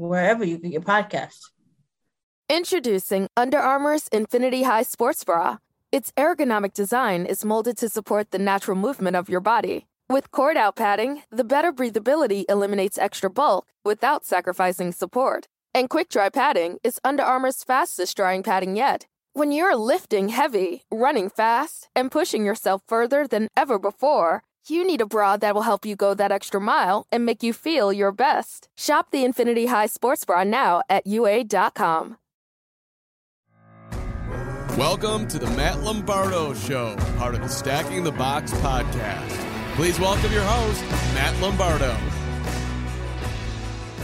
wherever you get your podcast. Introducing Under Armour's Infinity High Sports Bra. Its ergonomic design is molded to support the natural movement of your body. With cord out padding, the better breathability eliminates extra bulk without sacrificing support. And quick dry padding is Under Armour's fastest drying padding yet. When you're lifting heavy, running fast, and pushing yourself further than ever before, you need a bra that will help you go that extra mile and make you feel your best. Shop the Infinity High Sports Bra now at UA.com. Welcome to the Matt Lombardo Show, part of the Stacking the Box podcast. Please welcome your host, Matt Lombardo.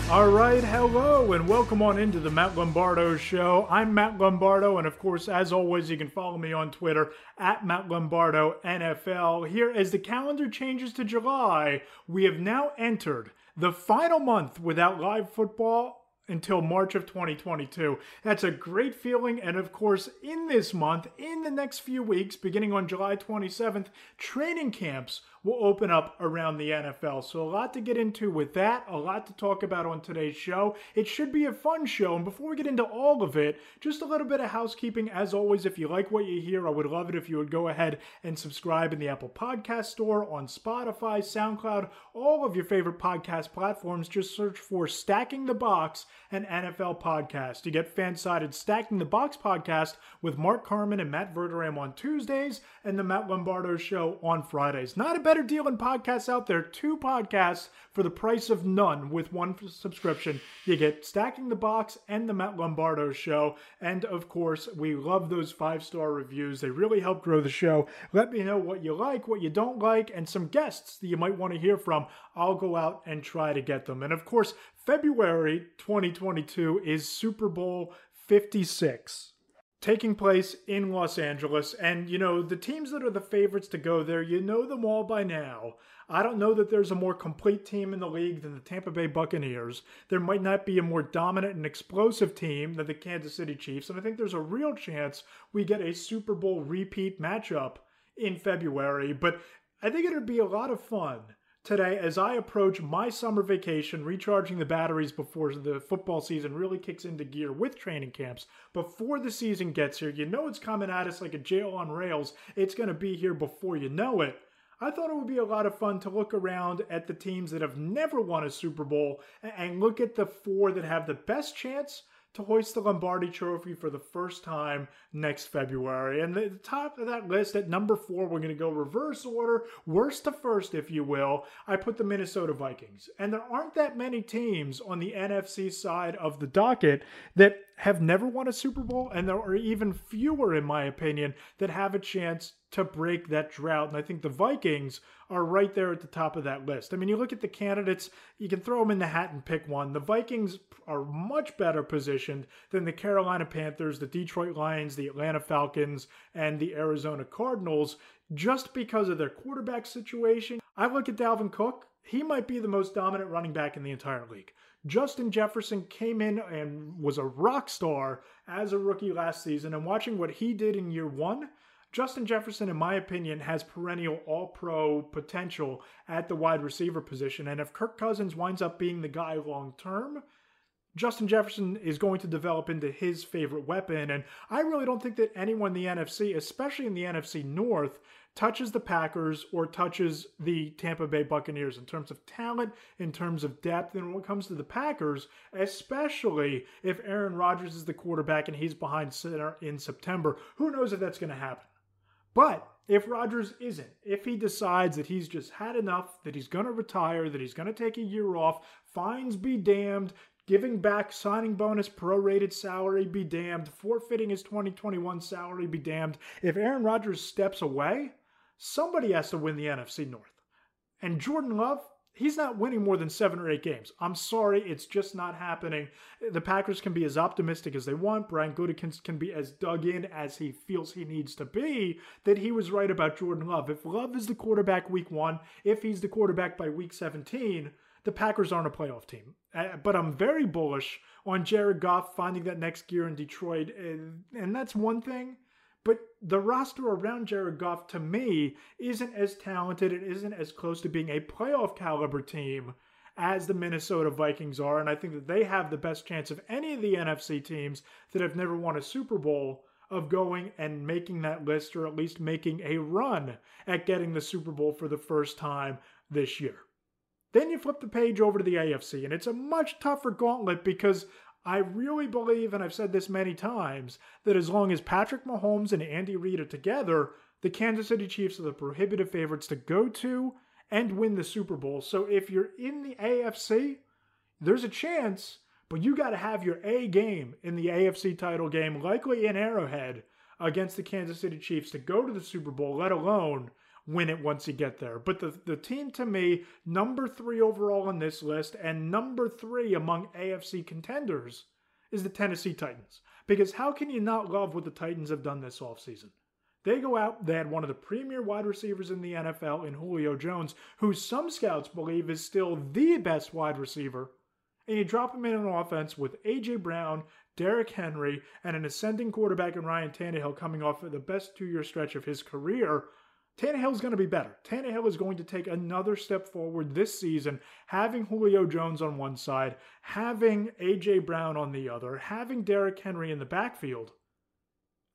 All right, hello, and welcome on into the Matt Lombardo Show. I'm Matt Lombardo, and of course, as always, you can follow me on Twitter at Matt Lombardo NFL. Here, as the calendar changes to July, we have now entered the final month without live football until March of 2022. That's a great feeling. And of course, in this month, in the next few weeks, beginning on July 27th, training camps will open up around the NFL. So, a lot to get into with that, a lot to talk about on today's show. It should be a fun show. And before we get into all of it, just a little bit of housekeeping. As always, if you like what you hear, I would love it if you would go ahead and subscribe in the Apple Podcast Store, on Spotify, SoundCloud, all of your favorite podcast platforms. Just search for Stacking the Box and NFL Podcast. You get fan sided Stacking the Box podcast with Mark Carman and Matt Verderam on Tuesdays and the Matt Lombardo Show on Fridays. Not a better deal than podcasts out there. Two podcasts for the price of none with one subscription. You get Stacking the Box and the Matt Lombardo Show. And of course, we love those five star reviews. They really help grow the show. Let me know what you like, what you don't like, and some guests that you might want to hear from. I'll go out and try to get them. And of course, February 2022 is Super Bowl 56 taking place in Los Angeles. And, you know, the teams that are the favorites to go there, you know them all by now. I don't know that there's a more complete team in the league than the Tampa Bay Buccaneers. There might not be a more dominant and explosive team than the Kansas City Chiefs. And I think there's a real chance we get a Super Bowl repeat matchup in February. But I think it'd be a lot of fun today as I approach my summer vacation, recharging the batteries before the football season really kicks into gear with training camps. Before the season gets here, you know it's coming at us like a jail on rails. It's going to be here before you know it. I thought it would be a lot of fun to look around at the teams that have never won a Super Bowl and look at the four that have the best chance to hoist the Lombardi Trophy for the first time next February. And the top of that list at number four, we're going to go reverse order, worst to first, if you will. I put the Minnesota Vikings. And there aren't that many teams on the NFC side of the docket that have never won a Super Bowl, and there are even fewer, in my opinion, that have a chance to break that drought. And I think the Vikings are right there at the top of that list. I mean, you look at the candidates, you can throw them in the hat and pick one. The Vikings are much better positioned than the Carolina Panthers, the Detroit Lions, the Atlanta Falcons, and the Arizona Cardinals just because of their quarterback situation. I look at Dalvin Cook, he might be the most dominant running back in the entire league. Justin Jefferson came in and was a rock star as a rookie last season. And watching what he did in year one, Justin Jefferson, in my opinion, has perennial all pro potential at the wide receiver position. And if Kirk Cousins winds up being the guy long term, Justin Jefferson is going to develop into his favorite weapon. And I really don't think that anyone in the NFC, especially in the NFC North, touches the Packers or touches the Tampa Bay Buccaneers in terms of talent, in terms of depth. And when it comes to the Packers, especially if Aaron Rodgers is the quarterback and he's behind center in September, who knows if that's going to happen. But if Rodgers isn't, if he decides that he's just had enough, that he's going to retire, that he's going to take a year off, fines be damned, giving back signing bonus, prorated salary be damned, forfeiting his 2021 salary be damned. If Aaron Rodgers steps away, somebody has to win the NFC North. And Jordan Love, he's not winning more than seven or eight games. I'm sorry, it's just not happening. The Packers can be as optimistic as they want. Brian Gutekunst can be as dug in as he feels he needs to be. That he was right about Jordan Love. If Love is the quarterback week one, if he's the quarterback by week 17, the Packers aren't a playoff team. Uh, but I'm very bullish on Jared Goff finding that next gear in Detroit, and, and that's one thing. But the roster around Jared Goff, to me, isn't as talented. It isn't as close to being a playoff caliber team as the Minnesota Vikings are. And I think that they have the best chance of any of the NFC teams that have never won a Super Bowl of going and making that list or at least making a run at getting the Super Bowl for the first time this year. Then you flip the page over to the AFC, and it's a much tougher gauntlet because I really believe, and I've said this many times, that as long as Patrick Mahomes and Andy Reid are together, the Kansas City Chiefs are the prohibitive favorites to go to and win the Super Bowl. So if you're in the AFC, there's a chance, but you got to have your A game in the AFC title game, likely in Arrowhead, against the Kansas City Chiefs to go to the Super Bowl, let alone win it once you get there. But the, the team to me, number three overall on this list, and number three among AFC contenders is the Tennessee Titans. Because how can you not love what the Titans have done this offseason? They go out, they had one of the premier wide receivers in the NFL in Julio Jones, who some scouts believe is still the best wide receiver. And you drop him in an offense with A.J. Brown, Derrick Henry, and an ascending quarterback in Ryan Tannehill coming off of the best two year stretch of his career. Tannehill's going to be better. Tannehill is going to take another step forward this season, having Julio Jones on one side, having A.J. Brown on the other, having Derrick Henry in the backfield.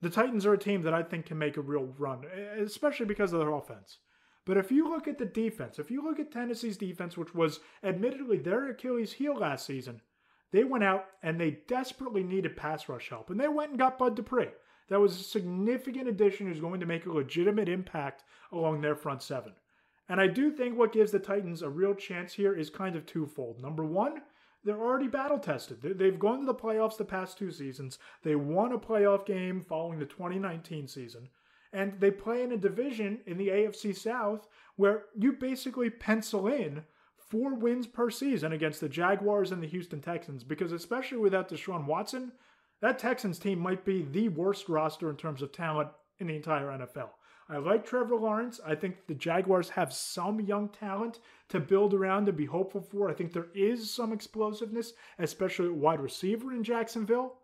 The Titans are a team that I think can make a real run, especially because of their offense. But if you look at the defense, if you look at Tennessee's defense, which was admittedly their Achilles heel last season, they went out and they desperately needed pass rush help. And they went and got Bud Dupree that was a significant addition who's going to make a legitimate impact along their front seven. And I do think what gives the Titans a real chance here is kind of twofold. Number one, they're already battle tested. They've gone to the playoffs the past two seasons. They won a playoff game following the 2019 season. And they play in a division in the AFC South where you basically pencil in four wins per season against the Jaguars and the Houston Texans because, especially without Deshaun Watson, that Texans team might be the worst roster in terms of talent in the entire NFL. I like Trevor Lawrence. I think the Jaguars have some young talent to build around and be hopeful for. I think there is some explosiveness, especially at wide receiver in Jacksonville.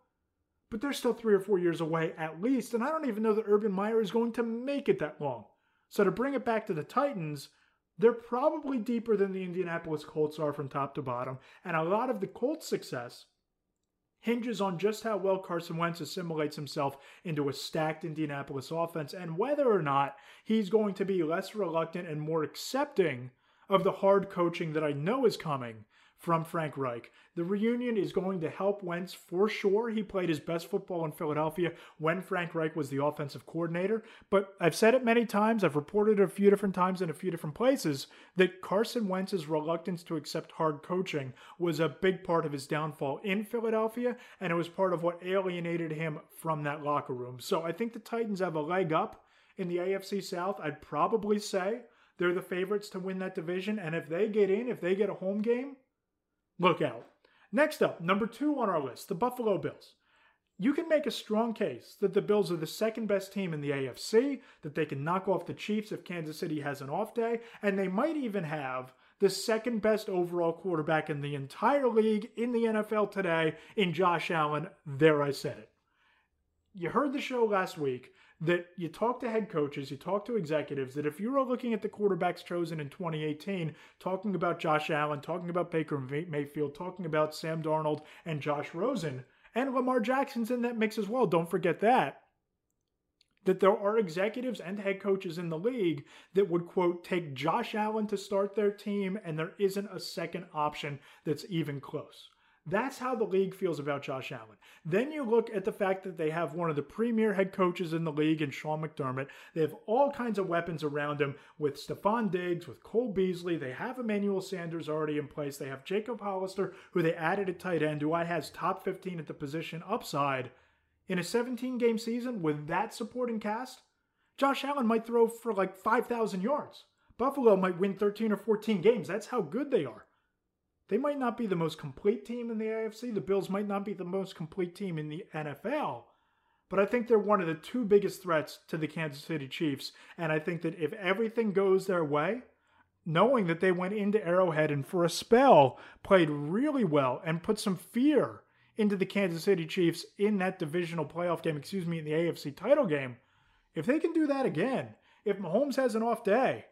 But they're still three or four years away at least, and I don't even know that Urban Meyer is going to make it that long. So to bring it back to the Titans, they're probably deeper than the Indianapolis Colts are from top to bottom, and a lot of the Colts' success hinges on just how well Carson Wentz assimilates himself into a stacked Indianapolis offense and whether or not he's going to be less reluctant and more accepting of the hard coaching that I know is coming from Frank Reich. The reunion is going to help Wentz for sure. He played his best football in Philadelphia when Frank Reich was the offensive coordinator. But I've said it many times, I've reported it a few different times in a few different places that Carson Wentz's reluctance to accept hard coaching was a big part of his downfall in Philadelphia, and it was part of what alienated him from that locker room. So I think the Titans have a leg up in the AFC South. I'd probably say they're the favorites to win that division. And if they get in, if they get a home game, look out. Next up, number two on our list, the Buffalo Bills. You can make a strong case that the Bills are the second best team in the AFC, that they can knock off the Chiefs if Kansas City has an off day, and they might even have the second best overall quarterback in the entire league in the NFL today in Josh Allen. There, I said it. You heard the show last week that you talk to head coaches, you talk to executives, that if you are looking at the quarterbacks chosen in 2018, talking about Josh Allen, talking about Baker Mayfield, talking about Sam Darnold and Josh Rosen, and Lamar Jackson's in that mix as well, don't forget that. that there are executives and head coaches in the league that would, quote, take Josh Allen to start their team, and there isn't a second option that's even close. That's how the league feels about Josh Allen. Then you look at the fact that they have one of the premier head coaches in the league in Sean McDermott. They have all kinds of weapons around him with Stefon Diggs, with Cole Beasley. They have Emmanuel Sanders already in place. They have Jacob Hollister, who they added at tight end, who I has top 15 at the position upside. In a 17 game season with that supporting cast, Josh Allen might throw for like 5,000 yards. Buffalo might win 13 or 14 games. That's how good they are. They might not be the most complete team in the AFC. The Bills might not be the most complete team in the NFL. But I think they're one of the two biggest threats to the Kansas City Chiefs. And I think that if everything goes their way, knowing that they went into Arrowhead and for a spell played really well and put some fear into the Kansas City Chiefs in that divisional playoff game, excuse me, in the AFC title game, if they can do that again, if Mahomes has an off day,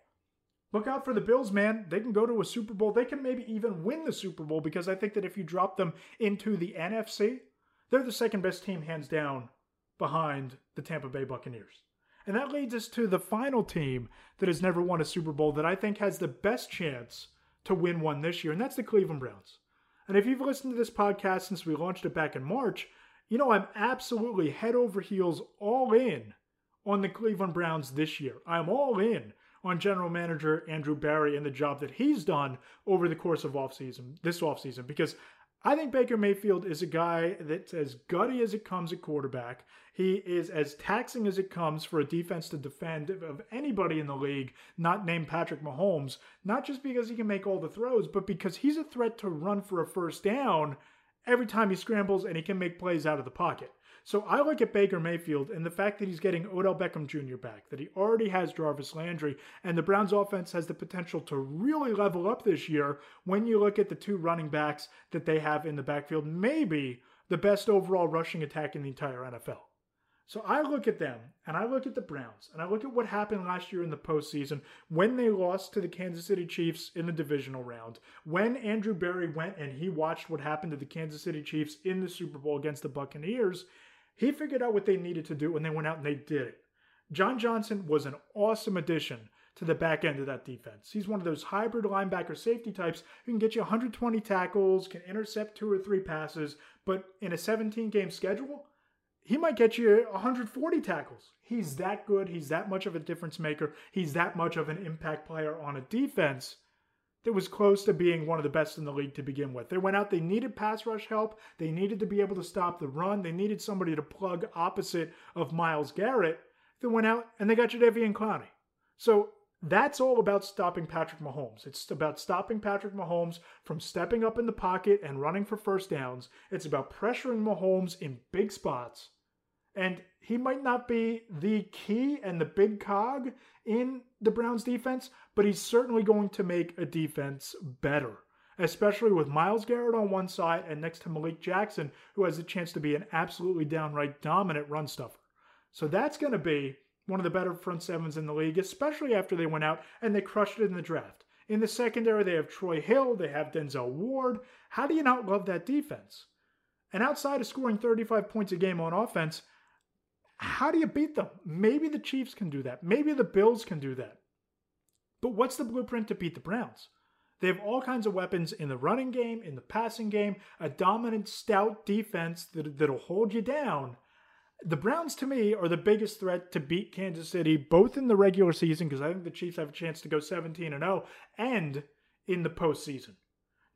look out for the Bills, man. They can go to a Super Bowl. They can maybe even win the Super Bowl because I think that if you drop them into the NFC, they're the second best team, hands down, behind the Tampa Bay Buccaneers. And that leads us to the final team that has never won a Super Bowl that I think has the best chance to win one this year, and that's the Cleveland Browns. And if you've listened to this podcast since we launched it back in March, you know I'm absolutely head over heels all in on the Cleveland Browns this year. I'm all in on general manager Andrew Berry and the job that he's done over the course of offseason, this offseason, because I think Baker Mayfield is a guy that's as gutty as it comes at quarterback. He is as taxing as it comes for a defense to defend of anybody in the league, not named Patrick Mahomes, not just because he can make all the throws, but because he's a threat to run for a first down every time he scrambles and he can make plays out of the pocket. So I look at Baker Mayfield and the fact that he's getting Odell Beckham Jr. back, that he already has Jarvis Landry, and the Browns offense has the potential to really level up this year when you look at the two running backs that they have in the backfield, maybe the best overall rushing attack in the entire NFL. So I look at them and I look at the Browns and I look at what happened last year in the postseason when they lost to the Kansas City Chiefs in the divisional round, when Andrew Berry went and he watched what happened to the Kansas City Chiefs in the Super Bowl against the Buccaneers. He figured out what they needed to do and they went out and they did it. John Johnson was an awesome addition to the back end of that defense. He's one of those hybrid linebacker safety types who can get you 120 tackles, can intercept two or three passes, but in a 17 game schedule, he might get you 140 tackles. He's that good. He's that much of a difference maker. He's that much of an impact player on a defense that was close to being one of the best in the league to begin with. They went out, they needed pass rush help. They needed to be able to stop the run. They needed somebody to plug opposite of Myles Garrett. They went out and they got Jadeveon Clowney. So that's all about stopping Patrick Mahomes. It's about stopping Patrick Mahomes from stepping up in the pocket and running for first downs. It's about pressuring Mahomes in big spots and he might not be the key and the big cog in the Browns defense, but he's certainly going to make a defense better, especially with Myles Garrett on one side and next to Malik Jackson, who has a chance to be an absolutely downright dominant run stuffer. So that's going to be one of the better front sevens in the league, especially after they went out and they crushed it in the draft. In the secondary, they have Troy Hill, they have Denzel Ward. How do you not love that defense? And outside of scoring 35 points a game on offense, how do you beat them? Maybe the Chiefs can do that. Maybe the Bills can do that. But what's the blueprint to beat the Browns? They have all kinds of weapons in the running game, in the passing game, a dominant, stout defense that, that'll hold you down. The Browns, to me, are the biggest threat to beat Kansas City, both in the regular season, because I think the Chiefs have a chance to go 17 and 0, and in the postseason.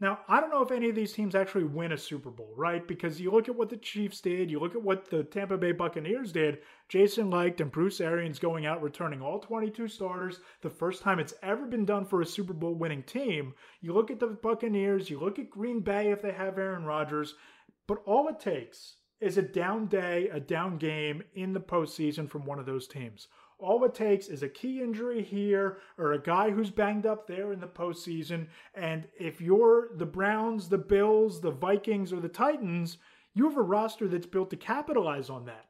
Now, I don't know if any of these teams actually win a Super Bowl, right? Because you look at what the Chiefs did, you look at what the Tampa Bay Buccaneers did. Jason Licht and Bruce Arians going out returning all 22 starters, the first time it's ever been done for a Super Bowl winning team. You look at the Buccaneers, you look at Green Bay if they have Aaron Rodgers, but all it takes is a down day, a down game in the postseason from one of those teams. All it takes is a key injury here or a guy who's banged up there in the postseason. And if you're the Browns, the Bills, the Vikings, or the Titans, you have a roster that's built to capitalize on that.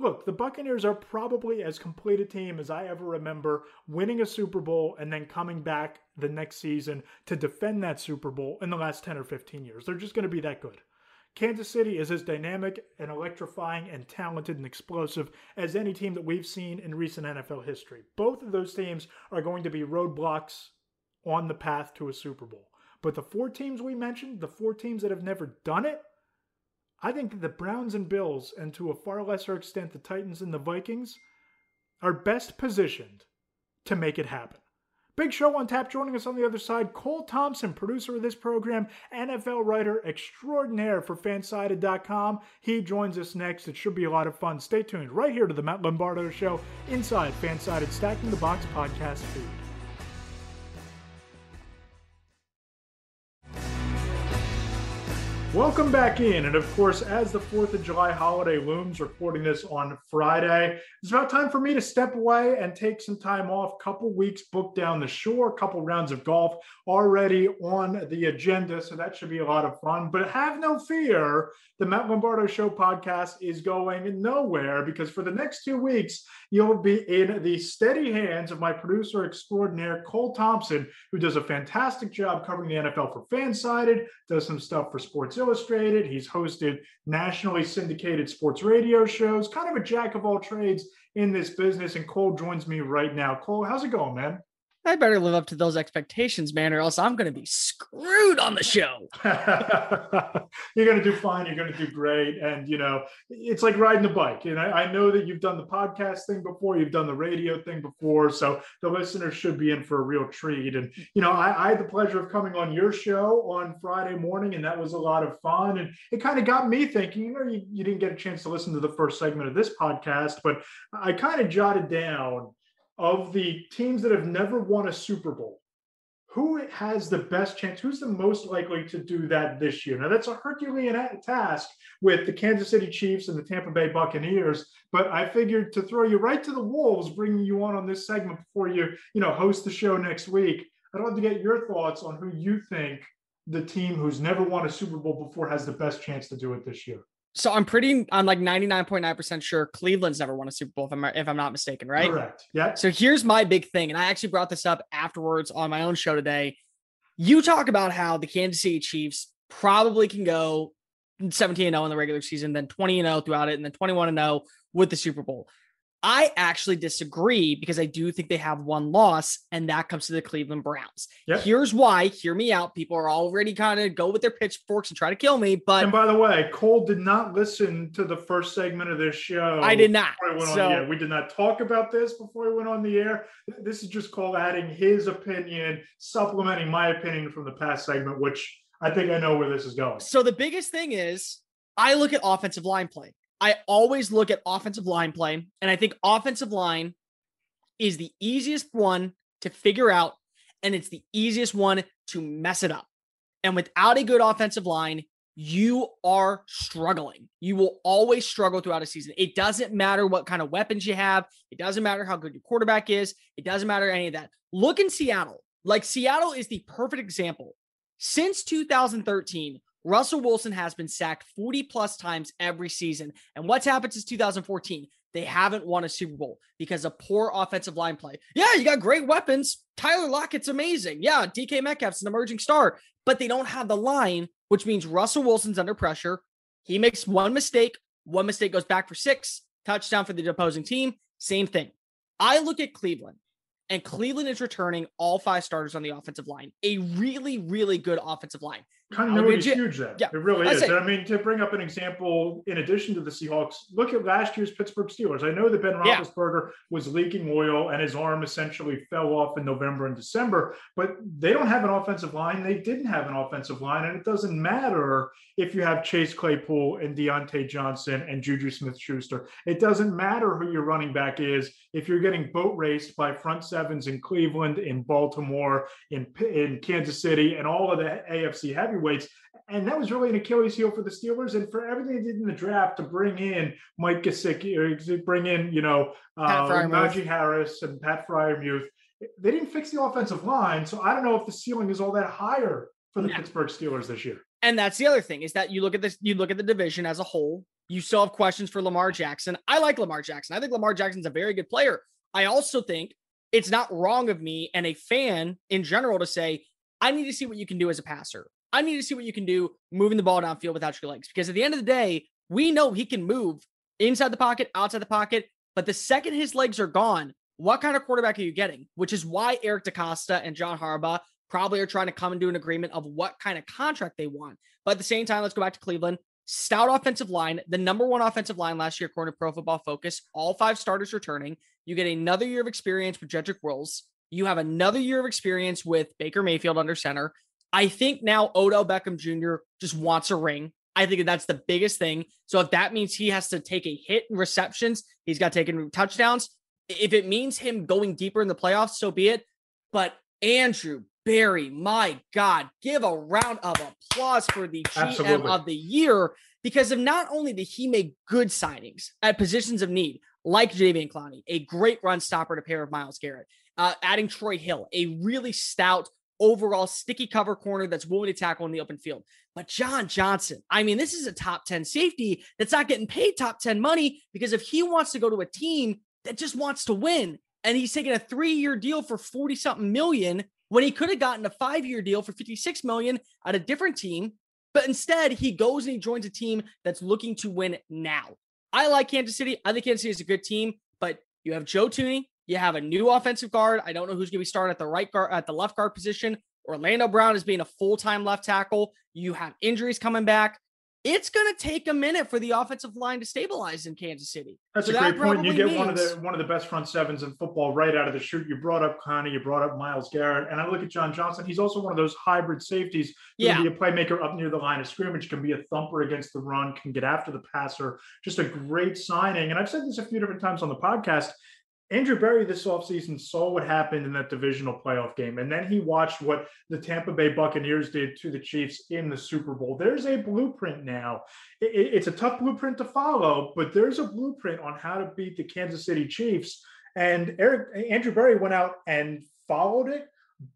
Look, the Buccaneers are probably as complete a team as I ever remember winning a Super Bowl and then coming back the next season to defend that Super Bowl in the last 10 or 15 years. They're just going to be that good. Kansas City is as dynamic and electrifying and talented and explosive as any team that we've seen in recent NFL history. Both of those teams are going to be roadblocks on the path to a Super Bowl. But the four teams we mentioned, the four teams that have never done it, I think the Browns and Bills, and to a far lesser extent the Titans and the Vikings, are best positioned to make it happen. Big show on tap. Joining us on the other side, Cole Thompson, producer of this program, NFL writer extraordinaire for Fansided.com. He joins us next. It should be a lot of fun. Stay tuned right here to the Matt Lombardo Show inside Fansided Stacking the Box podcast feed. Welcome back in. And of course, as the 4th of July holiday looms, recording this on Friday, it's about time for me to step away and take some time off. Couple weeks booked down the shore, couple rounds of golf already on the agenda. So that should be a lot of fun. But have no fear, the Matt Lombardo Show podcast is going nowhere because for the next two weeks, you'll be in the steady hands of my producer extraordinaire, Cole Thompson, who does a fantastic job covering the NFL for Fansided, does some stuff for Sports Illustrated. He's hosted nationally syndicated sports radio shows, kind of a jack of all trades in this business. And Cole joins me right now. Cole, how's it going, man? I better live up to those expectations, man, or else I'm going to be screwed on the show. you're going to do fine. You're going to do great. And, you know, it's like riding a bike. And I, I, know that you've done the podcast thing before, you've done the radio thing before. So the listeners should be in for a real treat. And, you know, I, I had the pleasure of coming on your show on Friday morning, and that was a lot of fun. And it kind of got me thinking, you know, you, you didn't get a chance to listen to the first segment of this podcast, but I kind of jotted down of the teams that have never won a Super Bowl, who has the best chance? Who's the most likely to do that this year? Now, that's a Herculean task with the Kansas City Chiefs and the Tampa Bay Buccaneers. But I figured to throw you right to the wolves, bringing you on on this segment before you, you know, host the show next week. I'd love to get your thoughts on who you think the team who's never won a Super Bowl before has the best chance to do it this year. So I'm pretty, I'm like 99.9% sure Cleveland's never won a Super Bowl if I'm, if I'm not mistaken, right? Correct. Yeah. So here's my big thing. And I actually brought this up afterwards on my own show today. You talk about how the Kansas City Chiefs probably can go 17 0 in the regular season, then 20 0 throughout it, and then 21 0 with the Super Bowl. I actually disagree because I do think they have one loss, and that comes to the Cleveland Browns. Yep. Here's why. Hear me out. People are already kind of go with their pitchforks and try to kill me. But and by the way, Cole did not listen to the first segment of this show. I did not. So, we did not talk about this before we went on the air. This is just called adding his opinion, supplementing my opinion from the past segment, which I think I know where this is going. So the biggest thing is I look at offensive line play. I always look at offensive line play, and I think offensive line is the easiest one to figure out, and it's the easiest one to mess it up. And without a good offensive line, you are struggling. You will always struggle throughout a season. It doesn't matter what kind of weapons you have. It doesn't matter how good your quarterback is. It doesn't matter any of that. Look in Seattle. Like Seattle is the perfect example. Since 2013, Russell Wilson has been sacked 40 plus times every season. And what's happened since 2014? They haven't won a Super Bowl because of poor offensive line play. Yeah, you got great weapons. Tyler Lockett's amazing. Yeah, DK Metcalf's an emerging star, but they don't have the line, which means Russell Wilson's under pressure. He makes one mistake, one mistake goes back for six, touchdown for the opposing team. Same thing. I look at Cleveland and Cleveland is returning all five starters on the offensive line. A really, really good offensive line. Continuity is huge there. Yeah, it really is. I mean, to bring up an example, in addition to the Seahawks, look at last year's Pittsburgh Steelers. I know that Ben Roethlisberger yeah. was leaking oil and his arm essentially fell off in November and December, but they don't have an offensive line. They didn't have an offensive line, and it doesn't matter if you have Chase Claypool and Diontae Johnson and Juju Smith-Schuster. It doesn't matter who your running back is if you're getting boat raced by front sevens in Cleveland, in Baltimore, in in Kansas City, and all of the AFC heavyweights heavyweights. And that was really an Achilles heel for the Steelers and for everything they did in the draft to bring in Mike Gesicki, or bring in, you know, uh, Najee Harris and Pat Freiermuth. They didn't fix the offensive line. So I don't know if the ceiling is all that higher for the yeah. Pittsburgh Steelers this year. And that's the other thing is that you look at this, you look at the division as a whole. You still have questions for Lamar Jackson. I like Lamar Jackson. I think Lamar Jackson's a very good player. I also think it's not wrong of me and a fan in general to say I need to see what you can do as a passer. I need to see what you can do moving the ball downfield without your legs. Because at the end of the day, we know he can move inside the pocket, outside the pocket. But the second his legs are gone, what kind of quarterback are you getting? Which is why Eric DeCosta and John Harbaugh probably are trying to come into an agreement of what kind of contract they want. But at the same time, let's go back to Cleveland. Stout offensive line, the number one offensive line last year, according to Pro Football Focus, all five starters returning. You get another year of experience with Jedrick Wills. You have another year of experience with Baker Mayfield under center. I think now Odell Beckham Jr. just wants a ring. I think that's the biggest thing. So if that means he has to take a hit in receptions, he's got to take in touchdowns. If it means him going deeper in the playoffs, so be it. But Andrew Berry, my God, give a round of applause for the GM Absolutely. of the year because of not only did he make good signings at positions of need, like Jadeveon Clowney, a great run stopper to pair of Myles Garrett, uh, adding Troy Hill, a really stout overall sticky cover corner that's willing to tackle in the open field. But John Johnson, I mean, this is a top 10 safety that's not getting paid top 10 money because if he wants to go to a team that just wants to win and he's taking a three year deal for 40 something million when he could have gotten a five year deal for 56 million at a different team. But instead, he goes and he joins a team that's looking to win now. I like Kansas City. I think Kansas City is a good team, but you have Joe Thuney, you have a new offensive guard. I don't know who's going to be starting at the right guard, at the left guard position. Orlando Brown is being a full time left tackle. You have injuries coming back. It's going to take a minute for the offensive line to stabilize in Kansas City. That's so a great that point. You get means... one of the one of the best front sevens in football right out of the chute. You brought up Clowney, you brought up Myles Garrett, and I look at John Johnson. He's also one of those hybrid safeties. Yeah, can be a playmaker up near the line of scrimmage, can be a thumper against the run, can get after the passer. Just a great signing. And I've said this a few different times on the podcast. Andrew Berry this offseason saw what happened in that divisional playoff game, and then he watched what the Tampa Bay Buccaneers did to the Chiefs in the Super Bowl. There's a blueprint now. it's a tough blueprint to follow, but there's a blueprint on how to beat the Kansas City Chiefs. And Eric Andrew Berry went out and followed it,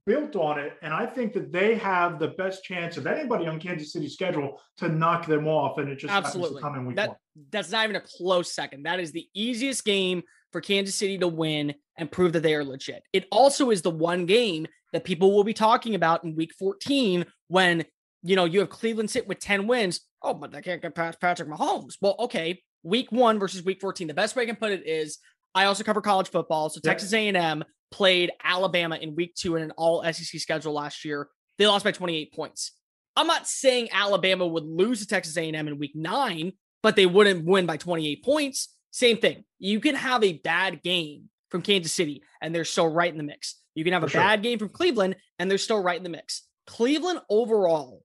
built on it, and I think that they have the best chance of anybody on Kansas City's schedule to knock them off. And it just absolutely happens to come in week that, one. That's not even a close second. That is the easiest game for Kansas City to win and prove that they are legit. It also is the one game that people will be talking about in week 14 when, you know, you have Cleveland sit with 10 wins. Oh, but they can't get past Patrick Mahomes. Well, okay, week 1 versus week 14. The best way I can put it is I also cover college football. So Texas A&M played Alabama in week 2 in an all SEC schedule last year. They lost by 28 points. I'm not saying Alabama would lose to Texas A&M in week 9, but they wouldn't win by 28 points. Same thing. You can have a bad game from Kansas City and they're still right in the mix. You can have For a sure. bad game from Cleveland and they're still right in the mix. Cleveland overall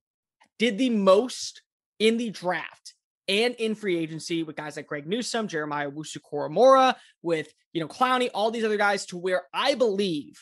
did the most in the draft and in free agency with guys like Greg Newsome, Jeremiah Owusu-Koramoah, with you know Clowney, all these other guys, to where I believe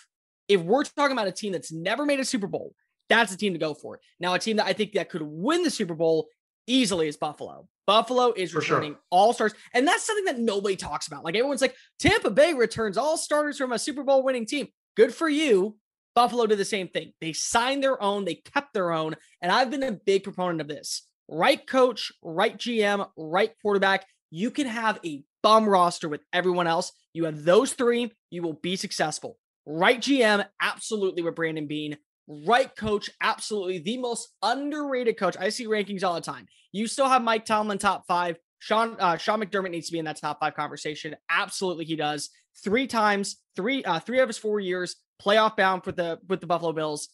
if we're talking about a team that's never made a Super Bowl, that's a team to go for. Now, a team that I think that could win the Super Bowl easily is Buffalo. Buffalo is For returning sure. all stars. And that's something that nobody talks about. Like everyone's like, Tampa Bay returns all starters from a Super Bowl winning team. Good for you. Buffalo did the same thing. They signed their own, they kept their own. And I've been a big proponent of this. Right coach, right GM, right quarterback. You can have a bum roster with everyone else. You have those three, you will be successful. Right GM, absolutely with Brandon Beane. right coach, absolutely the most underrated coach. I see rankings all the time. You still have Mike Tomlin top five. Sean uh, Sean McDermott needs to be in that top five conversation. Absolutely, he does. Three times, three uh, three of his four years playoff bound with the with the Buffalo Bills,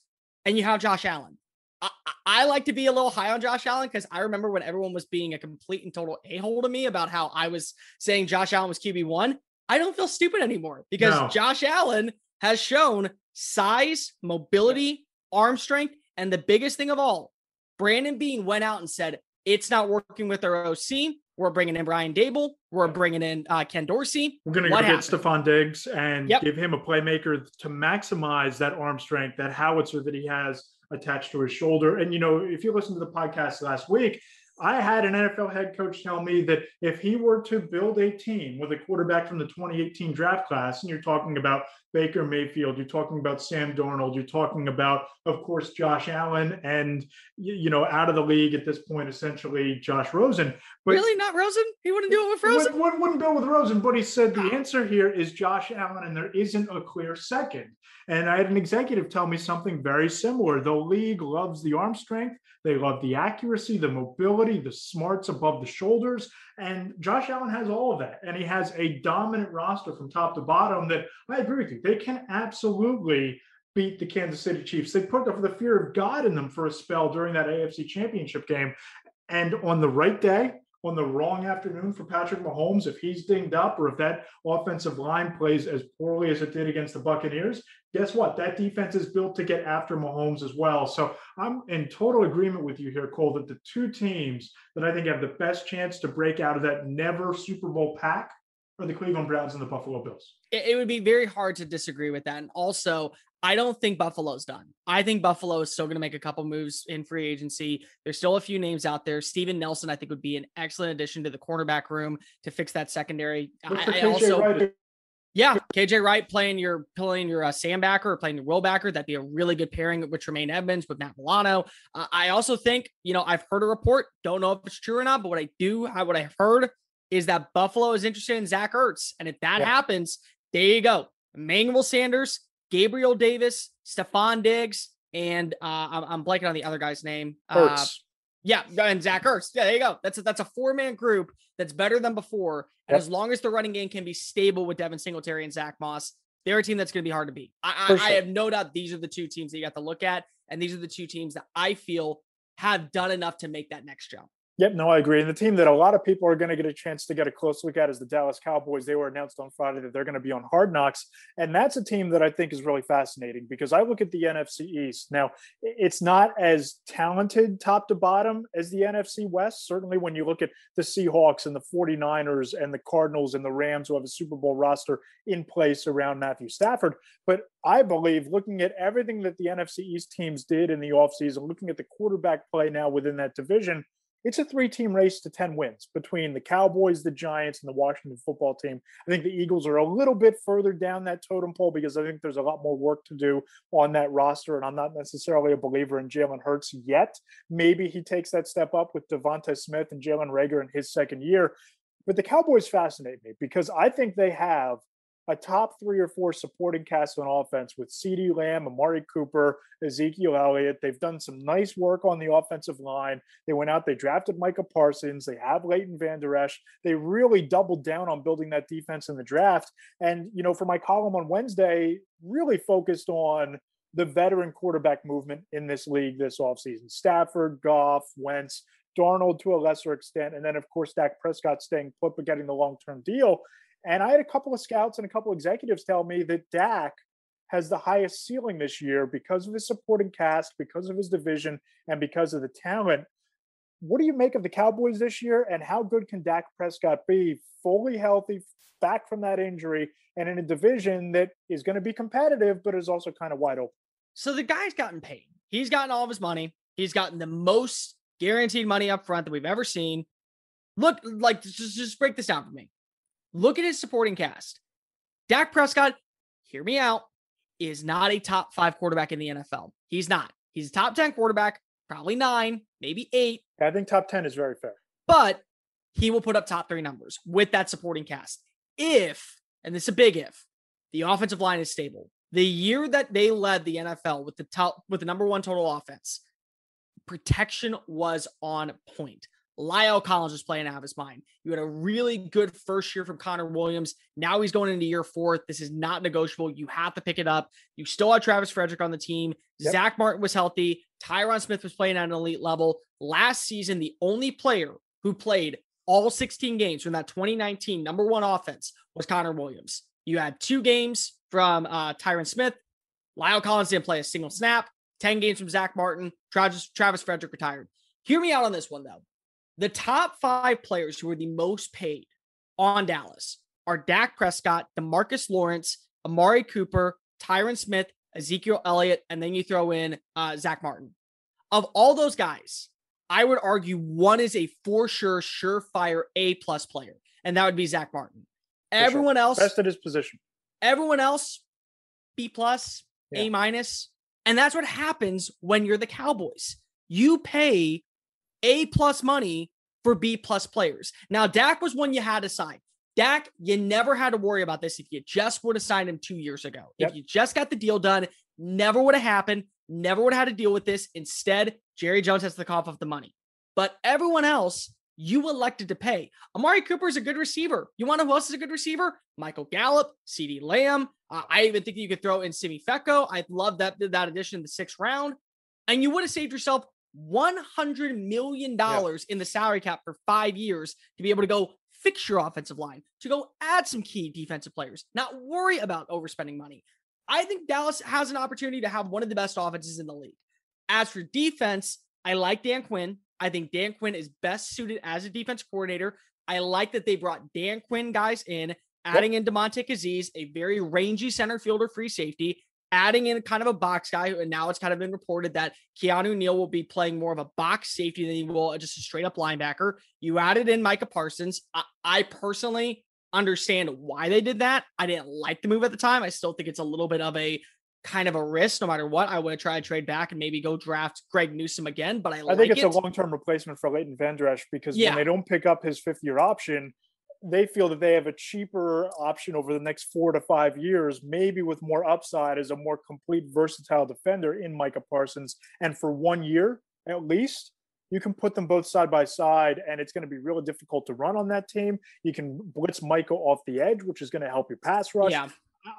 and you have Josh Allen. I, I like to be a little high on Josh Allen because I remember when everyone was being a complete and total a hole to me about how I was saying Josh Allen was QB one. I don't feel stupid anymore because no. Josh Allen has shown size, mobility, arm strength, and the biggest thing of all, Brandon Beane went out and said, it's not working with our OC. We're bringing in Brian Daboll. We're bringing in uh, Ken Dorsey. We're going to go get Stefon Diggs and yep. give him a playmaker to maximize that arm strength, that howitzer that he has attached to his shoulder. And, you know, if you listen to the podcast last week, I had an NFL head coach tell me that if he were to build a team with a quarterback from the 2018 draft class, and you're talking about Baker Mayfield, you're talking about Sam Darnold, you're talking about, of course, Josh Allen, and you know, out of the league at this point, essentially Josh Rosen. But really, not Rosen? He wouldn't do it with Rosen. Wouldn't, wouldn't go with Rosen, but he said the ah. answer here is Josh Allen, and there isn't a clear second. And I had an executive tell me something very similar. The league loves the arm strength. They love the accuracy, the mobility, the smarts above the shoulders. And Josh Allen has all of that. And he has a dominant roster from top to bottom that I agree with you. They can absolutely beat the Kansas City Chiefs. They put the fear of God in them for a spell during that AFC championship game. And on the right day, on the wrong afternoon for Patrick Mahomes, if he's dinged up or if that offensive line plays as poorly as it did against the Buccaneers, guess what? That defense is built to get after Mahomes as well. So I'm in total agreement with you here, Cole, that the two teams that I think have the best chance to break out of that never Super Bowl pack are the Cleveland Browns and the Buffalo Bills. It, would be very hard to disagree with that. And also, I don't think Buffalo's done. I think Buffalo is still going to make a couple moves in free agency. There's still a few names out there. Steven Nelson, I think, would be an excellent addition to the cornerback room to fix that secondary. I, I also, Wright. yeah, KJ Wright playing your playing your uh, Sam backer or playing your will backer. That'd be a really good pairing with Tremaine Edmunds with Matt Milano. Uh, I also think, you know, I've heard a report. Don't know if it's true or not, but what I do, what I've heard is that Buffalo is interested in Zach Ertz, and if that yeah. happens, there you go. Emmanuel Sanders Gabriel Davis, Stefon Diggs, and uh, I'm, I'm, blanking on the other guy's name. Uh, yeah, and Zach Ertz. Yeah, there you go. That's a, that's a four man group that's better than before. And yep. as long as the running game can be stable with Devin Singletary and Zach Moss, they're a team that's going to be hard to beat. I, I, sure. I have no doubt these are the two teams that you got to look at, and these are the two teams that I feel have done enough to make that next jump. Yep, no, I agree. And the team that a lot of people are going to get a chance to get a close look at is the Dallas Cowboys. They were announced on Friday that they're going to be on Hard Knocks. And that's a team that I think is really fascinating because I look at the NFC East. Now, it's not as talented top to bottom as the NFC West. Certainly, when you look at the Seahawks and the 49ers and the Cardinals and the Rams, who have a Super Bowl roster in place around Matthew Stafford. But I believe looking at everything that the NFC East teams did in the offseason, looking at the quarterback play now within that division, it's a three team race to 10 wins between the Cowboys, the Giants, and the Washington football team. I think the Eagles are a little bit further down that totem pole because I think there's a lot more work to do on that roster. And I'm not necessarily a believer in Jalen Hurts yet. Maybe he takes that step up with DeVonta Smith and Jalen Reagor in his second year. But the Cowboys fascinate me because I think they have a top three or four supporting cast on offense with CeeDee Lamb, Amari Cooper, Ezekiel Elliott. They've done some nice work on the offensive line. They went out, they drafted Micah Parsons, they have Leighton Vander Esch. They really doubled down on building that defense in the draft. And, you know, for my column on Wednesday, really focused on the veteran quarterback movement in this league this offseason. Stafford, Goff, Wentz, Darnold to a lesser extent, and then of course Dak Prescott staying put but getting the long-term deal. And I had a couple of scouts and a couple of executives tell me that Dak has the highest ceiling this year because of his supporting cast, because of his division, and because of the talent. What do you make of the Cowboys this year, and how good can Dak Prescott be fully healthy, back from that injury, and in a division that is going to be competitive, but is also kind of wide open? So the guy's gotten paid. He's gotten all of his money. He's gotten the most guaranteed money up front that we've ever seen. Look, like just, just break this down for me. Look at his supporting cast. Dak Prescott, hear me out, is not a top five quarterback in the NFL. He's not. He's a top 10 quarterback, probably nine, maybe eight. I think top 10 is very fair. But he will put up top three numbers with that supporting cast. If, and this is a big if, the offensive line is stable. The year that they led the NFL with the top with the number one total offense, protection was on point. La'el Collins is playing out of his mind. You had a really good first year from Connor Williams. Now he's going into year four. This is not negotiable. You have to pick it up. You still have Travis Frederick on the team. Yep. Zack Martin was healthy. Tyron Smith was playing at an elite level. Last season, the only player who played all 16 games from that 2019 number one offense was Connor Williams. You had two games from uh, Tyron Smith. La'el Collins didn't play a single snap. 10 games from Zack Martin. Travis, Travis Frederick retired. Hear me out on this one, though. The top five players who are the most paid on Dallas are Dak Prescott, Demarcus Lawrence, Amari Cooper, Tyron Smith, Ezekiel Elliott, and then you throw in uh, Zack Martin. Of all those guys, I would argue one is a for sure, surefire A plus player, and that would be Zack Martin. For Everyone sure. else, best at his position. everyone else, B plus, Yeah. A minus. And that's what happens when you're the Cowboys. You pay A plus money for B plus players. Now, Dak was one you had to sign. Dak, you never had to worry about this if you just would have signed him two years ago. Yep. If you just got the deal done, never would have happened. Never would have had to deal with this. Instead, Jerry Jones has to cough up the money. But everyone else, you elected to pay. Amari Cooper is a good receiver. You want to know who else is a good receiver? Michael Gallup, CeeDee Lamb. Uh, I even think you could throw in Simi Fehoko. I love that that addition in the sixth round. And you would have saved yourself $100 million in the salary cap for five years to be able to go fix your offensive line, to go add some key defensive players, not worry about overspending money. I think Dallas has an opportunity to have one of the best offenses in the league. As for defense, I like Dan Quinn. I think Dan Quinn is best suited as a defense coordinator. I like that they brought Dan Quinn guys in, adding in Damontae Kazee, a very rangy center fielder free safety, adding in kind of a box guy. And now it's kind of been reported that Keanu Neal will be playing more of a box safety than he will just a straight up linebacker. You added in Micah Parsons. I, I personally understand why they did that. I didn't like the move at the time. I still think it's a little bit of a kind of a risk no matter what. I would try to trade back and maybe go draft Greg Newsome again, but I, I like think it's it. a long term replacement for Leighton Vander Esch because Yeah. when they don't pick up his fifth year option, they feel that they have a cheaper option over the next four to five years, maybe with more upside as a more complete, versatile defender in Micah Parsons. And for one year at least, you can put them both side by side, and it's going to be really difficult to run on that team. You can blitz Micah off the edge, which is going to help your pass rush. yeah.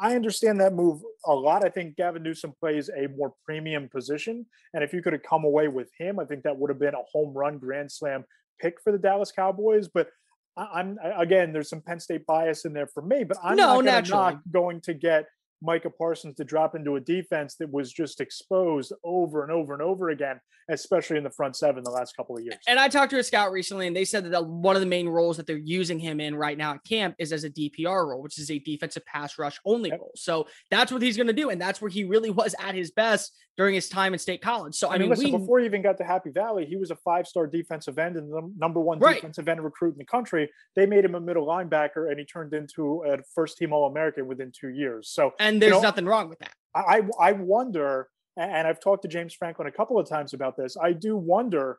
I understand that move a lot. I think Gavin Newsome plays a more premium position. And if you could have come away with him, I think that would have been a home run grand slam pick for the Dallas Cowboys. But I'm again, there's some Penn State bias in there for me, but I'm No, not not going to get Micah Parsons to drop into a defense that was just exposed over and over and over again, especially in the front seven the last couple of years. And I talked to a scout recently, and they said that one of the main roles that they're using him in right now at camp is as a DPR role, which is a defensive pass rush only Yep. role. So that's what he's going to do, and that's where he really was at his best during his time in state college. So I, I mean, mean, listen, we before he even got to Happy Valley, he was a five star defensive end and the number one Right. defensive end recruit in the country. They made him a middle linebacker and he turned into a first team All American within two years. So and there's know, nothing wrong with that. I, I I wonder, and I've talked to James Franklin a couple of times about this. I do wonder,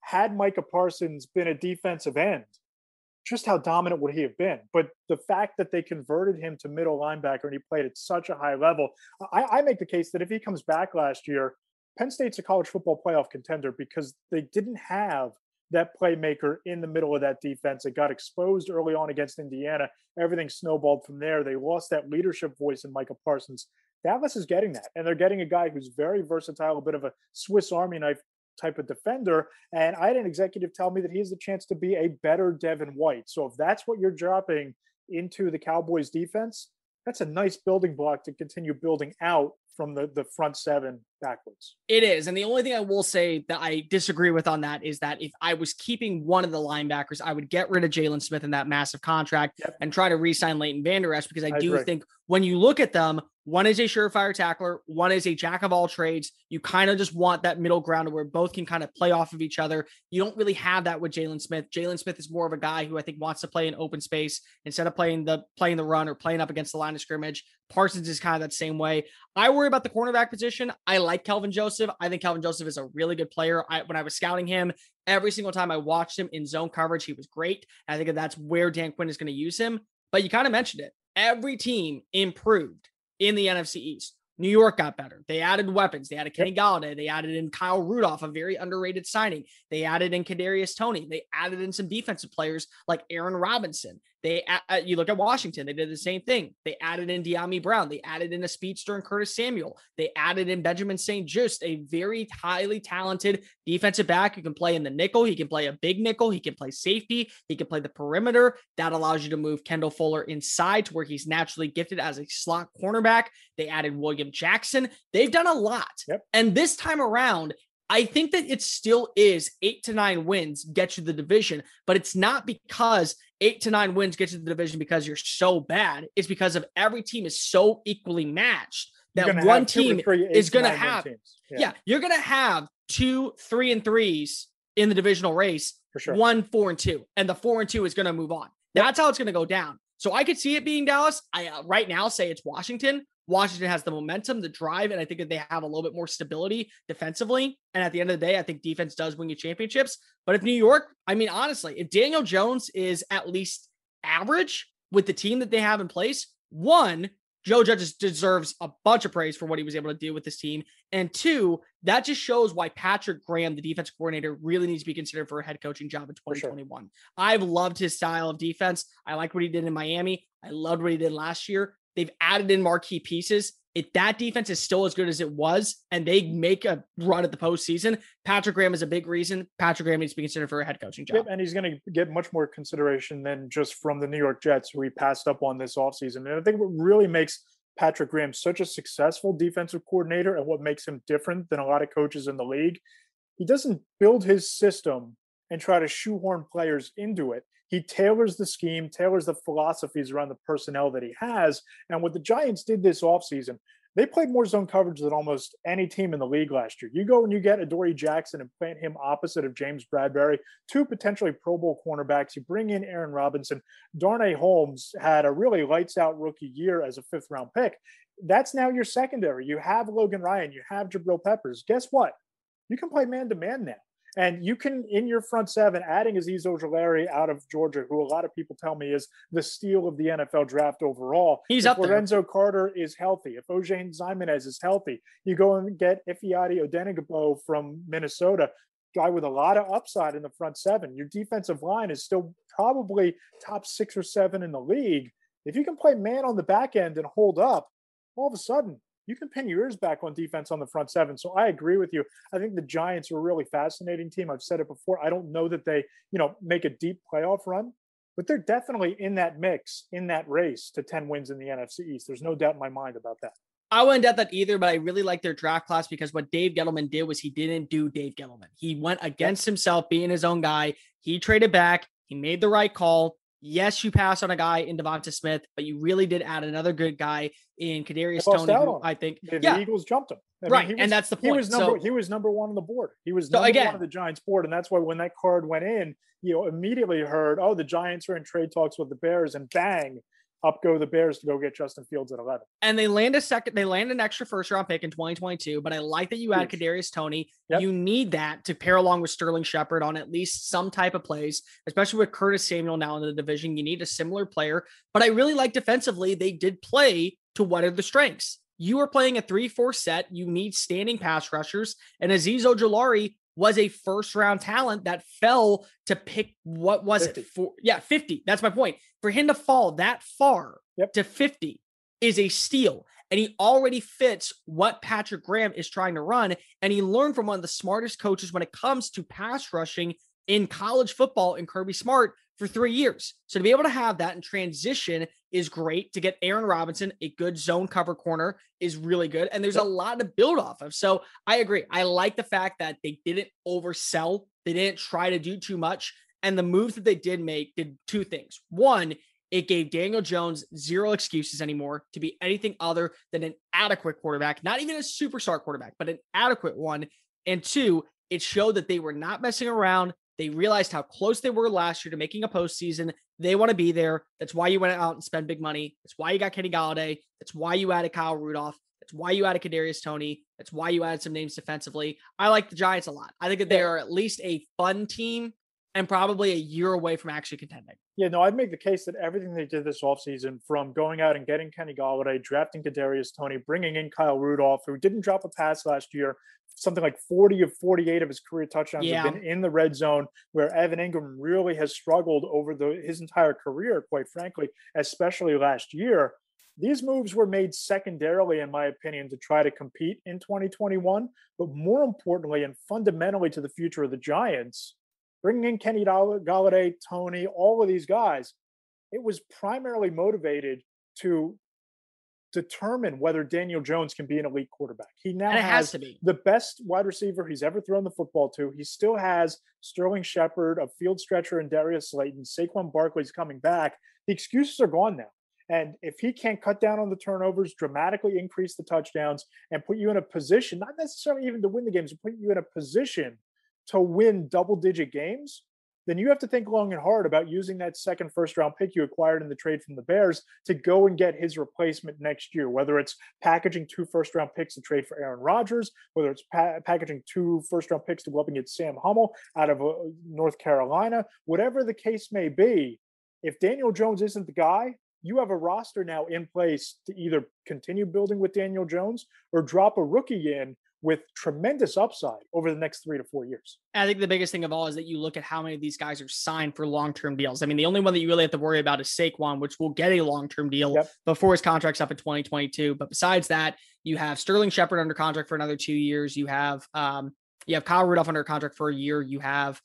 had Micah Parsons been a defensive end, just how dominant would he have been? But the fact that they converted him to middle linebacker and he played at such a high level, I, I make the case that if he comes back last year, Penn State's a college football playoff contender because they didn't have that playmaker in the middle of that defense. It got exposed early on against Indiana. Everything snowballed from there. They lost that leadership voice in Micah Parsons. Dallas is getting that, and they're getting a guy who's very versatile, a bit of a Swiss Army knife type of defender. And I had an executive tell me that he has the chance to be a better Devin White. So if that's what you're dropping into the Cowboys defense, that's a nice building block to continue building out from the, the front seven backwards. It is. And the only thing I will say that I disagree with on that is that if I was keeping one of the linebackers, I would get rid of Jaylon Smith in that massive contract Yep. and try to re sign Leighton Vander Esch because I, I do agree. think when you look at them, one is a surefire tackler, one is a jack of all trades. You kind of just want that middle ground where both can kind of play off of each other. You don't really have that with Jaylon Smith. Jaylon Smith is more of a guy who I think wants to play in open space instead of playing the playing the run or playing up against the line of scrimmage. Parsons is kind of that same way. I worry about the cornerback position. I like Kelvin Joseph. I think Kelvin Joseph is a really good player. I, when I was scouting him, every single time I watched him in zone coverage, he was great. I think that's where Dan Quinn is going to use him. But you kind of mentioned it. Every team improved in the NFC East. New York got better. They added weapons. They added Kenny Golladay. They added in Kyle Rudolph, a very underrated signing. They added in Kadarius Toney. They added in some defensive players like Aaron Robinson. They uh, you look at Washington. They did the same thing. They added in Dyami Brown. They added in a speedster and Curtis Samuel. They added in Benjamin St-Juste, a very highly talented defensive back who can play in the nickel. He can play a big nickel. He can play safety. He can play the perimeter. That allows you to move Kendall Fuller inside to where he's naturally gifted as a slot cornerback. They added William Jackson. They've done a lot. Yep. And this time around, I think that it still is eight to nine wins get you the division, but it's not because eight to nine wins get you the division because you're so bad. It's because of every team is so equally matched that one have two or team three is going to have, teams. yeah. you're going to have two, three, and threes in the divisional race, For sure. one, four, and two, and the four and two is going to move on. That's how it's going to go down. So I could see it being Dallas. I uh, right now say it's Washington. Washington has the momentum, the drive, and I think that they have a little bit more stability defensively. And at the end of the day, I think defense does win you championships. But if New York, I mean, honestly, if Daniel Jones is at least average with the team that they have in place, one, Joe Judge deserves a bunch of praise for what he was able to do with this team. And two, that just shows why Patrick Graham, the defense coordinator, really needs to be considered for a head coaching job in For sure. 2021. I've loved his style of defense. I like what he did in Miami. I loved what he did last year. They've added in marquee pieces. If that defense is still as good as it was and they make a run at the postseason, Patrick Graham is a big reason. Patrick Graham needs to be considered for a head coaching job. Yep, and he's going to get much more consideration than just from the New York Jets, who he passed up on this offseason. And I think what really makes Patrick Graham such a successful defensive coordinator and what makes him different than a lot of coaches in the league, he doesn't build his system and try to shoehorn players into it. He tailors the scheme, tailors the philosophies around the personnel that he has. And what the Giants did this offseason, they played more zone coverage than almost any team in the league last year. You go and you get Adoree Jackson and plant him opposite of James Bradberry, two potentially Pro Bowl cornerbacks. You bring in Aaron Robinson. Darnay Holmes had a really lights out rookie year as a fifth round pick. That's now your secondary. You have Logan Ryan, you have Jabril Peppers. Guess what? You can play man to man now. And you can, in your front seven, adding Azeez Ojulari out of Georgia, who a lot of people tell me is the steal of the NFL draft overall. He's if up there. Lorenzo Carter is healthy, if Oshane Ximines is healthy, you go and get Ifeadi Odenigbo from Minnesota, guy with a lot of upside in the front seven. Your defensive line is still probably top six or seven in the league. If you can play man on the back end and hold up, all of a sudden you can pin your ears back on defense on the front seven. So I agree with you. I think the Giants are a really fascinating team. I've said it before. I don't know that they, you know, make a deep playoff run, but they're definitely in that mix, in that race to 10 wins in the NFC East. There's no doubt in my mind about that. I wouldn't doubt that either, but I really like their draft class because what Dave Gettleman did was he didn't do Dave Gettleman. He went against himself, being his own guy. He traded back. He made the right call. Yes, you passed on a guy in DeVonta Smith, but you really did add another good guy in Kadarius Toney. who. I think, The, yeah, Eagles jumped him. I mean, right, and that's the point. He was number So- he was number one on the board. He was So number again- one on the Giants board, and that's why when that card went in, you know, immediately heard, oh, the Giants are in trade talks with the Bears, and bang, up go the Bears to go get Justin Fields at eleven. and they land a second, they land an extra first round pick in 2022. But I like that you add. Kadarius Toney. Yep. You need that to pair along with Sterling Shepard on at least some type of plays, especially with Curtis Samuel now in the division. You need a similar player. But I really like defensively, they did play to what are the strengths. You are playing a 3 4 set. You need standing pass rushers. And Azeez Ojulari was a first round talent that fell to pick what was 50. it? For, yeah, 50. That's my point. For him to fall that far Yep. to 50 is a steal. And he already fits what Patrick Graham is trying to run. And he learned from one of the smartest coaches when it comes to pass rushing in college football in Kirby Smart for three years. So to be able to have that and transition is great. To get Aaron Robinson, a good zone cover corner, is really good. And there's a lot to build off of. So I agree. I like the fact that they didn't oversell, they didn't try to do too much. And the moves that they did make did two things. One, it gave Daniel Jones zero excuses anymore to be anything other than an adequate quarterback, not even a superstar quarterback, but an adequate one. And two, it showed that they were not messing around. They realized how close they were last year to making a postseason. They want to be there. That's why you went out and spent big money. That's why you got Kenny Golladay. That's why you added Kyle Rudolph. That's why you added Kadarius Toney. That's why you added some names defensively. I like the Giants a lot. I think that they are at least a fun team and probably a year away from actually contending. Yeah, no, I'd make the case that everything they did this offseason, from going out and getting Kenny Golladay, drafting Kadarius Toney, bringing in Kyle Rudolph, who didn't drop a pass last year, something like 40 of 48 of his career touchdowns Yeah. have been in the red zone, where Evan Engram really has struggled over the his entire career, quite frankly, especially last year. These moves were made secondarily, in my opinion, to try to compete in 2021. But more importantly and fundamentally to the future of the Giants, bringing in Kenny Golladay, Toney, all of these guys, it was primarily motivated to determine whether Daniel Jones can be an elite quarterback. He now has has to be. the best wide receiver he's ever thrown the football to. He still has Sterling Shepard, a field stretcher, and Darius Slayton. Saquon Barkley's coming back. The excuses are gone now. And if he can't cut down on the turnovers, dramatically increase the touchdowns, and put you in a position, not necessarily even to win the games, but put you in a position to win double digit games, then you have to think long and hard about using that second first round pick you acquired in the trade from the Bears to go and get his replacement next year, whether it's packaging two first round picks to trade for Aaron Rodgers, whether it's pa- packaging two first round picks to go up and get Sam Howell out of uh, North Carolina, whatever the case may be. If Daniel Jones isn't the guy, you have a roster now in place to either continue building with Daniel Jones or drop a rookie in with tremendous upside over the next three to four years. I think the biggest thing of all is that you look at how many of these guys are signed for long term deals. I mean, the only one that you really have to worry about is Saquon, which will get a long term deal yep. before his contract's up in 2022. But besides that, you have Sterling Shepard under contract for another two years. You have um, you have Kyle Rudolph under contract for a year. You have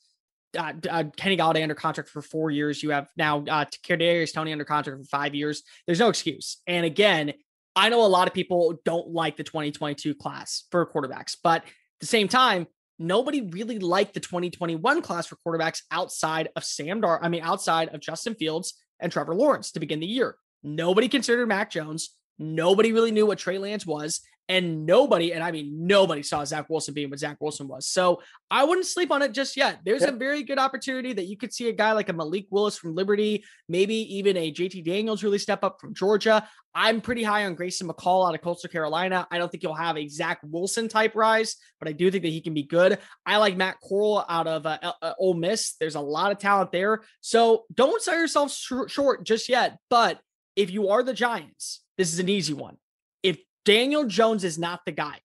uh, uh, Kenny Golladay under contract for four years. You have now uh, Kadarius Toney under contract for five years. There's no excuse. And again, I know a lot of people don't like the 2022 class for quarterbacks, but at the same time, nobody really liked the 2021 class for quarterbacks outside of Sam Dar. I mean, outside of Justin Fields and Trevor Lawrence to begin the year. Nobody considered Mac Jones. Nobody really knew what Trey Lance was. And nobody, and I mean nobody saw Zach Wilson being what Zach Wilson was. So I wouldn't sleep on it just yet. There's a very good opportunity that you could see a guy like a Malik Willis from Liberty, maybe even a JT Daniels really step up from Georgia. I'm pretty high on Grayson McCall out of Coastal Carolina. I don't think he'll have a Zach Wilson type rise, but I do think that he can be good. I like Matt Corral out of uh, uh, Ole Miss. There's a lot of talent there. So don't sell yourself sh- short just yet. But if you are the Giants, this is an easy one. Daniel Jones is not the guy.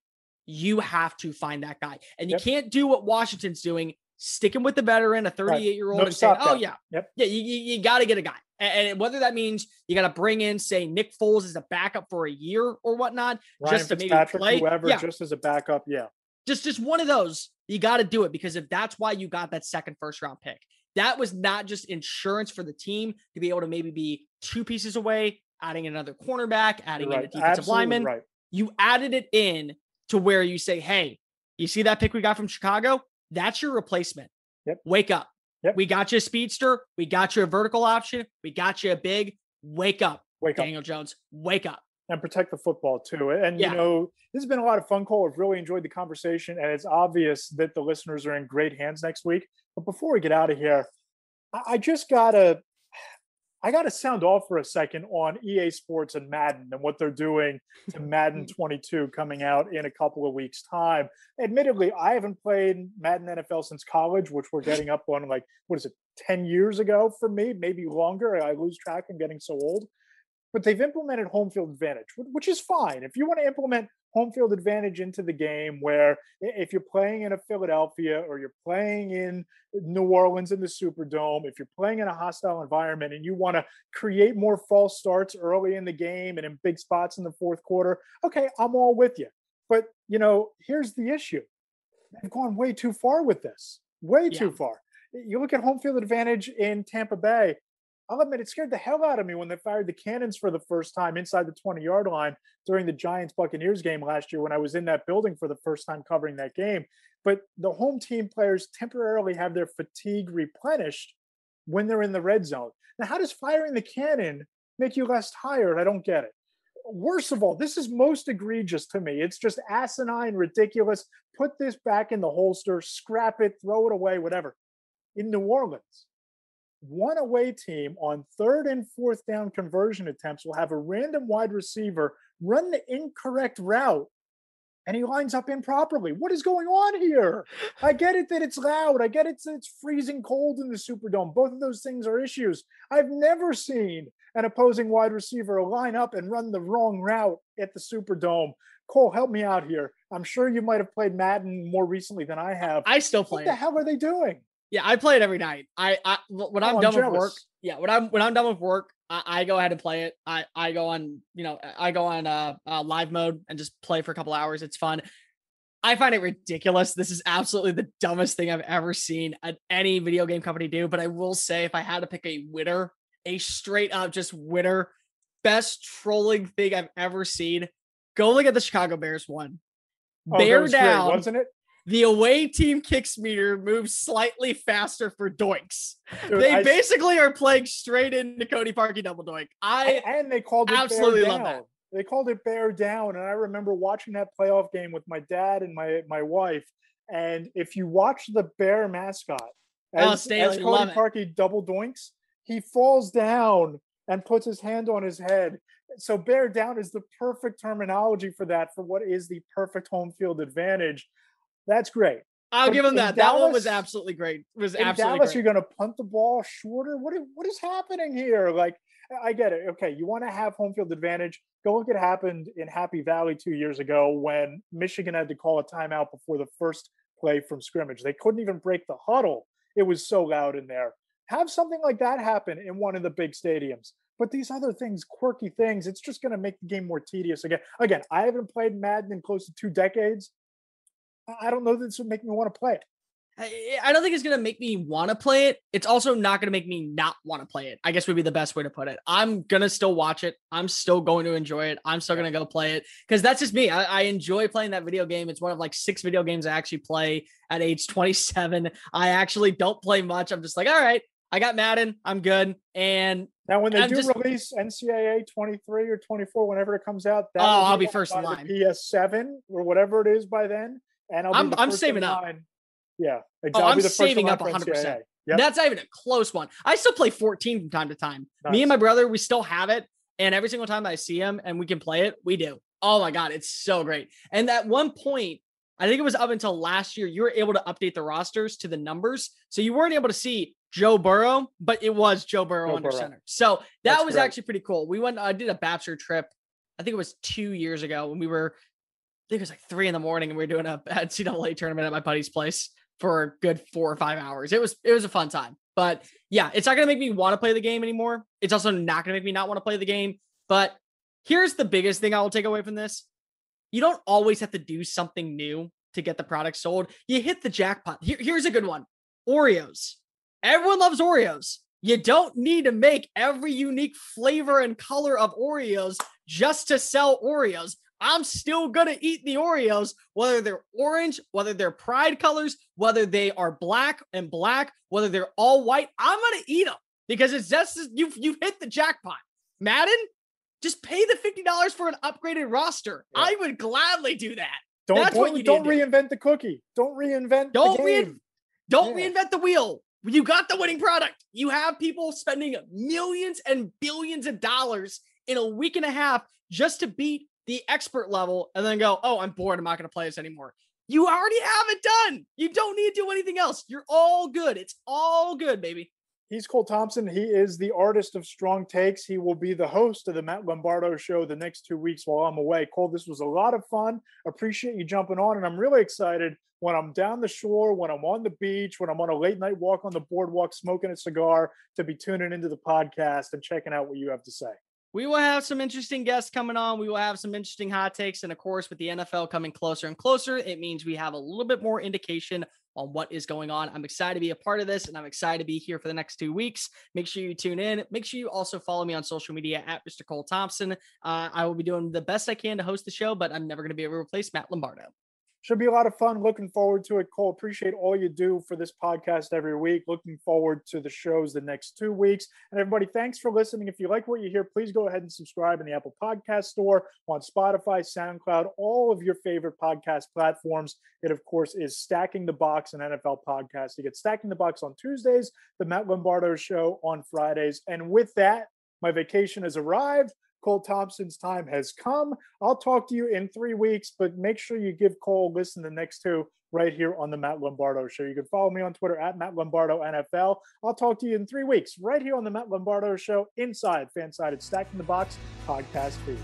You have to find that guy. And you yep. can't do what Washington's doing, sticking with the veteran, a 38 year old, and saying, oh, yeah, yep. yeah, you, you, you got to get a guy. And, and whether that means you got to bring in, say, Nick Foles as a backup for a year or whatnot, Ryan just to maybe play. whoever, yeah. just as a backup. Yeah. Just, just one of those. You got to do it because if that's why you got that second first round pick, that was not just insurance for the team to be able to maybe be two pieces away, adding another cornerback, adding right. in a defensive Absolutely lineman. Right. You added it in to where you say, hey, you see that pick we got from Chicago? That's your replacement. Yep. Wake up. Yep. We got you a speedster. We got you a vertical option. We got you a big. Wake up. Wake Daniel up. Jones. Wake up. And protect the football too. And yeah. you know, this has been a lot of fun, Cole. I've really enjoyed the conversation, and it's obvious that the listeners are in great hands next week. But before we get out of here, I just gotta I got to sound off for a second on EA Sports and Madden and what they're doing to Madden mm. 22 coming out in a couple of weeks' time. Admittedly, I haven't played Madden NFL since college, which we're getting up on like, what is it, 10 years ago for me, maybe longer. I lose track. I'm getting so old but they've implemented home field advantage, which is fine. If you want to implement home field advantage into the game, where if you're playing in a Philadelphia or you're playing in New Orleans in the Superdome, if you're playing in a hostile environment and you want to create more false starts early in the game and in big spots in the fourth quarter, okay, I'm all with you. But, you know, here's the issue they've gone way too far with this, way yeah. too far. You look at home field advantage in Tampa Bay, Oh, I'll admit it scared the hell out of me when they fired the cannons for the first time inside the 20 yard line during the Giants Buccaneers game last year when I was in that building for the first time covering that game. But the home team players temporarily have their fatigue replenished when they're in the red zone. Now, how does firing the cannon make you less tired? I don't get it. Worst of all, this is most egregious to me. It's just asinine, ridiculous. Put this back in the holster, scrap it, throw it away, whatever. In New Orleans, one away team on third and fourth down conversion attempts will have a random wide receiver run the incorrect route and he lines up improperly. What is going on here? I get it that it's loud. I get it that it's freezing cold in the Superdome. Both of those things are issues. I've never seen an opposing wide receiver line up and run the wrong route at the Superdome. Cole, help me out here. I'm sure you might have played Madden more recently than I have. I still play. What the hell are they doing? Yeah, I play it every night. I, I when I'm oh, done I'm with work. Yeah, when I'm when I'm done with work, I, I, go ahead and play it. I I go on, you know, I go on uh, uh live mode and just play for a couple hours. It's fun. I find it ridiculous. This is absolutely the dumbest thing I've ever seen at any video game company do. But I will say, if I had to pick a winner, a straight up just winner, best trolling thing I've ever seen, go look at the Chicago Bears one. Oh, Bear down, great, wasn't it? The away team kicks meter moves slightly faster for doinks. Dude, they I, basically are playing straight into Cody Parkey double doink. I and they called it absolutely love that. They called it bear down, and I remember watching that playoff game with my dad and my my wife. And if you watch the bear mascot, Oh, as, Staley, as Cody it. Parkey double doinks, he falls down and puts his hand on his head. So bear down is the perfect terminology for that, for what is the perfect home field advantage. That's great. I'll But give him that. that one was absolutely great. It was In absolutely Dallas, great. you're going to punt the ball shorter. What is, what is happening here? Like, I get it. Okay, you want to have home field advantage. Go look at happened in Happy Valley two years ago when Michigan had to call a timeout before the first play from scrimmage. They couldn't even break the huddle. It was so loud in there. Have something like that happen in one of the big stadiums. But these other things, quirky things, it's just going to make the game more tedious again. Again, I haven't played Madden in close to two decades. I don't know that this would make me want to play it. I, don't think it's gonna make me want to play it. It's also not gonna make me not want to play it. I guess would be the best way to put it. I'm gonna still watch it. I'm still going to enjoy it. I'm still gonna go play it because that's just me. I, I enjoy playing that video game. It's one of like six video games I actually play at age 27. I actually don't play much. I'm just like, all right, I got Madden. I'm good. And Now, when they I'm do just- release NCAA 23 or 24, whenever it comes out, that Oh, I'll be first in line. PS7 or whatever it is by then, and I'll be I'm- I'm saving up. line. Yeah, exactly. Oh, I'm be the first in saving up 100%. NCAA. Yep. That's not even a close one. I still play 14 from time to time. Me and my brother, we still have it. And every single time I see him and we can play it, we do. Oh my God, it's so great. And at one point, I think it was up until last year, you were able to update the rosters to the numbers. So you weren't able to see Joe Burrow, but it was Joe Burrow Joe under Burrow. center. So that That's was great. actually pretty cool. We went, I did a Bachelor trip. I think it was two years ago when we were, I think it was like three in the morning and we were doing a NCAA tournament at my buddy's place for a good four or five hours. It was it was a fun time. But yeah, it's not gonna make me want to play the game anymore. It's also not gonna make me not want to play the game. But here's the biggest thing I will take away from this. You don't always have to do something new to get the product sold. You hit the jackpot. Here- here's a good one. Oreos. Everyone loves Oreos. You don't need to make every unique flavor and color of Oreos just to sell Oreos. I'm still going to eat the Oreos, whether they're orange, whether they're pride colors, whether they are black and black, whether they're all white. I'm going to eat them because it's just you've, you've hit the jackpot. Madden, just pay the $50 for an upgraded roster. Yeah. I would gladly do that. Don't, That's what don't, you don't to reinvent the cookie. Don't reinvent Don't the rein- game. Don't Yeah. reinvent the wheel. You got the winning product. You have people spending millions and billions of dollars in a week and a half just to beat the expert level and then go, oh, I'm bored. I'm not going to play this anymore. You already have it done. You don't need to do anything else. You're all good. It's all good, baby. He's Cole Thompson. He is the artist of strong takes. He will be the host of the Matt Lombardo show the next two weeks while I'm away. Cole, this was a lot of fun. Appreciate you jumping on. And I'm really excited when I'm down the shore, when I'm on the beach, when I'm on a late night walk on the boardwalk, smoking a cigar, to be tuning into the podcast and checking out what you have to say. We will have some interesting guests coming on. We will have some interesting hot takes. And of course, with the NFL coming closer and closer, it means we have a little bit more indication on what is going on. I'm excited to be a part of this and I'm excited to be here for the next two weeks. Make sure you tune in. Make sure you also follow me on social media at Mr. Cole Thompson. Uh, I will be doing the best I can to host the show, but I'm never going to be able to replace Matt Lombardo. Should be a lot of fun. Looking forward to it. Cole, appreciate all you do for this podcast every week. Looking forward to the shows the next two weeks. And everybody, thanks for listening. If you like what you hear, please go ahead and subscribe in the Apple Podcast Store, on Spotify, SoundCloud, all of your favorite podcast platforms. It, of course, is Stacking the Box, an NFL podcast. You get Stacking the Box on Tuesdays, the Matt Lombardo Show on Fridays. And with that, my vacation has arrived. Cole Thompson's time has come. I'll talk to you in three weeks, but make sure you give Cole a listen the next two right here on the Matt Lombardo Show. You can follow me on Twitter at Matt Lombardo NFL. I'll talk to you in three weeks right here on the Matt Lombardo Show inside Fansided Stacking the Box podcast feed.